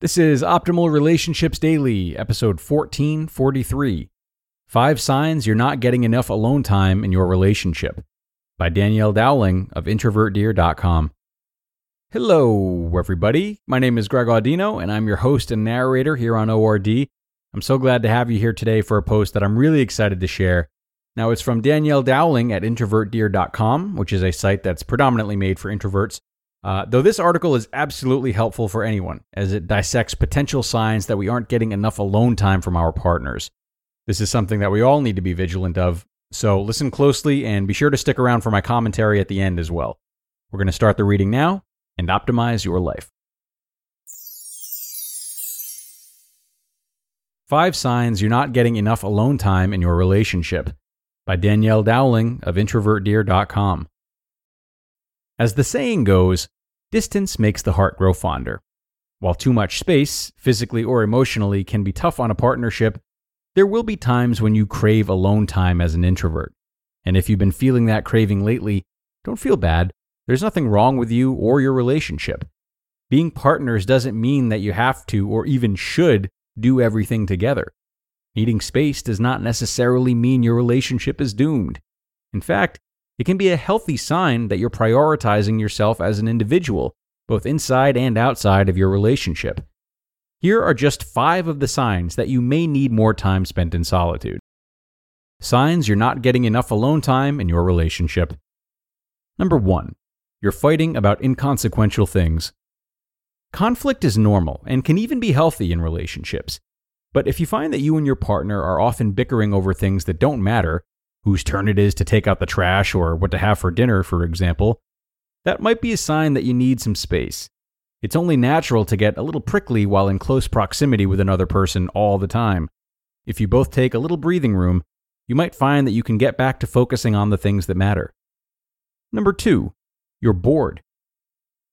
This is Optimal Relationships Daily, episode 1443 Five Signs You're Not Getting Enough Alone Time in Your Relationship by Danielle Dowling of IntrovertDear.com. Hello, everybody. My name is Greg Audino, and I'm your host and narrator here on ORD. I'm so glad to have you here today for a post that I'm really excited to share. Now, it's from Danielle Dowling at IntrovertDear.com, which is a site that's predominantly made for introverts. Uh, though this article is absolutely helpful for anyone, as it dissects potential signs that we aren't getting enough alone time from our partners. This is something that we all need to be vigilant of, so listen closely and be sure to stick around for my commentary at the end as well. We're going to start the reading now and optimize your life. Five Signs You're Not Getting Enough Alone Time in Your Relationship by Danielle Dowling of IntrovertDear.com. As the saying goes, distance makes the heart grow fonder. While too much space, physically or emotionally, can be tough on a partnership, there will be times when you crave alone time as an introvert. And if you've been feeling that craving lately, don't feel bad. There's nothing wrong with you or your relationship. Being partners doesn't mean that you have to or even should do everything together. Needing space does not necessarily mean your relationship is doomed. In fact, it can be a healthy sign that you're prioritizing yourself as an individual, both inside and outside of your relationship. Here are just five of the signs that you may need more time spent in solitude. Signs you're not getting enough alone time in your relationship. Number one, you're fighting about inconsequential things. Conflict is normal and can even be healthy in relationships. But if you find that you and your partner are often bickering over things that don't matter, whose turn it is to take out the trash or what to have for dinner, for example, that might be a sign that you need some space. It's only natural to get a little prickly while in close proximity with another person all the time. If you both take a little breathing room, you might find that you can get back to focusing on the things that matter. Number two, you're bored.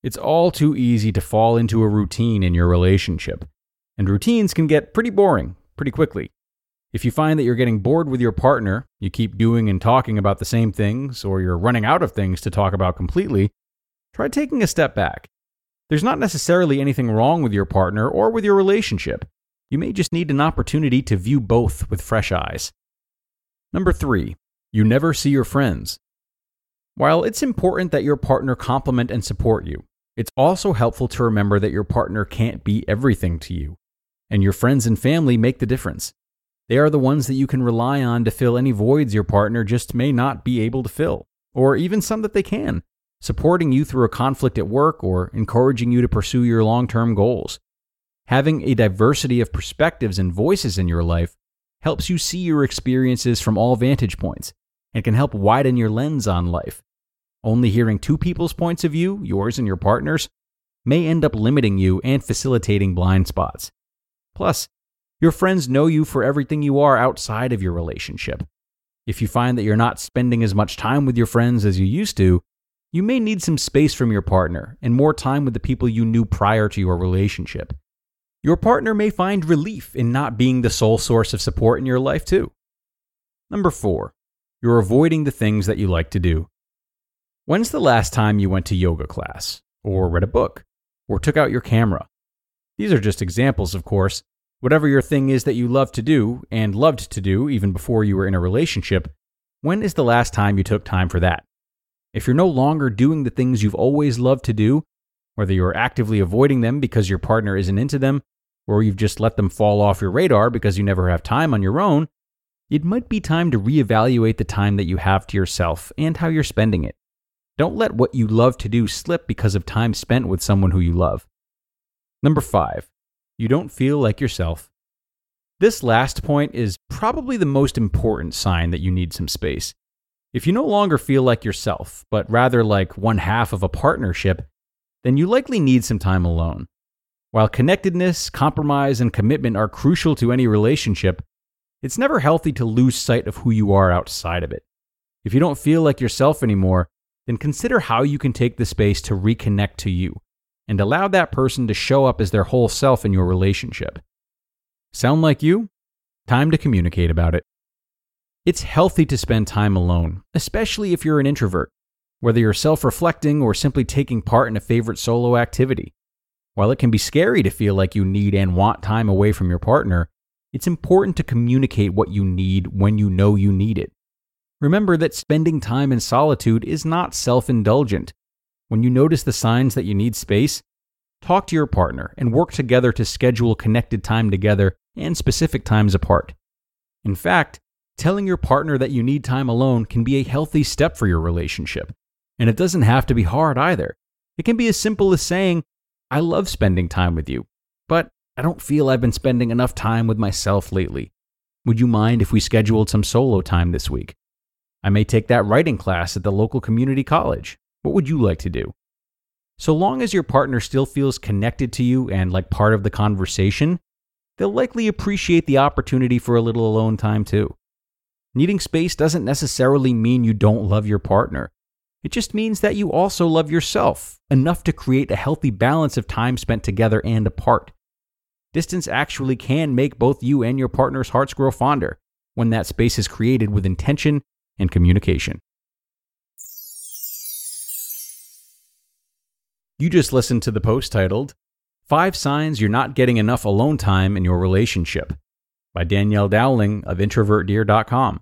It's all too easy to fall into a routine in your relationship, and routines can get pretty boring pretty quickly. If you find that you're getting bored with your partner, you keep doing and talking about the same things, or you're running out of things to talk about completely, try taking a step back. There's not necessarily anything wrong with your partner or with your relationship. You may just need an opportunity to view both with fresh eyes. Number three, you never see your friends. While it's important that your partner compliment and support you, it's also helpful to remember that your partner can't be everything to you, and your friends and family make the difference. They are the ones that you can rely on to fill any voids your partner just may not be able to fill, or even some that they can, supporting you through a conflict at work or encouraging you to pursue your long term goals. Having a diversity of perspectives and voices in your life helps you see your experiences from all vantage points and can help widen your lens on life. Only hearing two people's points of view, yours and your partner's, may end up limiting you and facilitating blind spots. Plus, your friends know you for everything you are outside of your relationship. If you find that you're not spending as much time with your friends as you used to, you may need some space from your partner and more time with the people you knew prior to your relationship. Your partner may find relief in not being the sole source of support in your life, too. Number four, you're avoiding the things that you like to do. When's the last time you went to yoga class, or read a book, or took out your camera? These are just examples, of course, Whatever your thing is that you love to do and loved to do even before you were in a relationship, when is the last time you took time for that? If you're no longer doing the things you've always loved to do, whether you're actively avoiding them because your partner isn't into them, or you've just let them fall off your radar because you never have time on your own, it might be time to reevaluate the time that you have to yourself and how you're spending it. Don't let what you love to do slip because of time spent with someone who you love. Number five, you don't feel like yourself. This last point is probably the most important sign that you need some space. If you no longer feel like yourself, but rather like one half of a partnership, then you likely need some time alone. While connectedness, compromise, and commitment are crucial to any relationship, it's never healthy to lose sight of who you are outside of it. If you don't feel like yourself anymore, then consider how you can take the space to reconnect to you and allow that person to show up as their whole self in your relationship. Sound like you? Time to communicate about it. It's healthy to spend time alone, especially if you're an introvert, whether you're self reflecting or simply taking part in a favorite solo activity. While it can be scary to feel like you need and want time away from your partner, it's important to communicate what you need when you know you need it. Remember that spending time in solitude is not self indulgent. When you notice the signs that you need space, talk to your partner and work together to schedule connected time together and specific times apart. In fact, telling your partner that you need time alone can be a healthy step for your relationship. And it doesn't have to be hard either. It can be as simple as saying, I love spending time with you, but I don't feel I've been spending enough time with myself lately. Would you mind if we scheduled some solo time this week? I may take that writing class at the local community college. What would you like to do? So long as your partner still feels connected to you and like part of the conversation, they'll likely appreciate the opportunity for a little alone time too. Needing space doesn't necessarily mean you don't love your partner. It just means that you also love yourself enough to create a healthy balance of time spent together and apart. Distance actually can make both you and your partner's hearts grow fonder when that space is created with intention and communication. You just listened to the post titled, Five Signs You're Not Getting Enough Alone Time in Your Relationship by Danielle Dowling of introvertdear.com.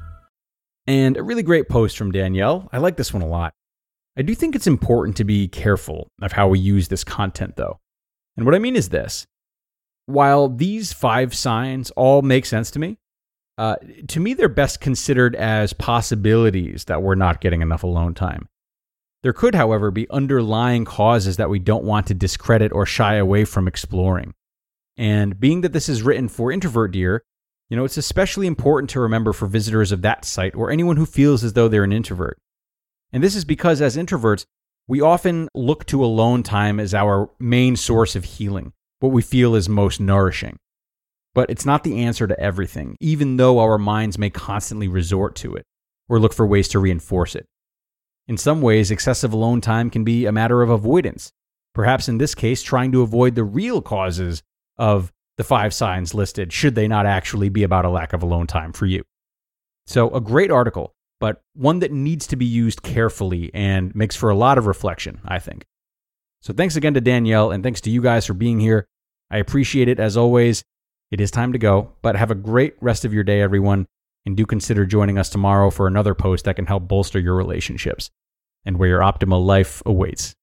And a really great post from Danielle. I like this one a lot. I do think it's important to be careful of how we use this content, though. And what I mean is this while these five signs all make sense to me, uh, to me, they're best considered as possibilities that we're not getting enough alone time. There could, however, be underlying causes that we don't want to discredit or shy away from exploring. And being that this is written for Introvert Dear, you know, it's especially important to remember for visitors of that site or anyone who feels as though they're an introvert. And this is because as introverts, we often look to alone time as our main source of healing, what we feel is most nourishing. But it's not the answer to everything, even though our minds may constantly resort to it or look for ways to reinforce it. In some ways, excessive alone time can be a matter of avoidance, perhaps in this case, trying to avoid the real causes of the five signs listed, should they not actually be about a lack of alone time for you. So, a great article, but one that needs to be used carefully and makes for a lot of reflection, I think. So, thanks again to Danielle, and thanks to you guys for being here. I appreciate it as always. It is time to go, but have a great rest of your day, everyone, and do consider joining us tomorrow for another post that can help bolster your relationships and where your optimal life awaits.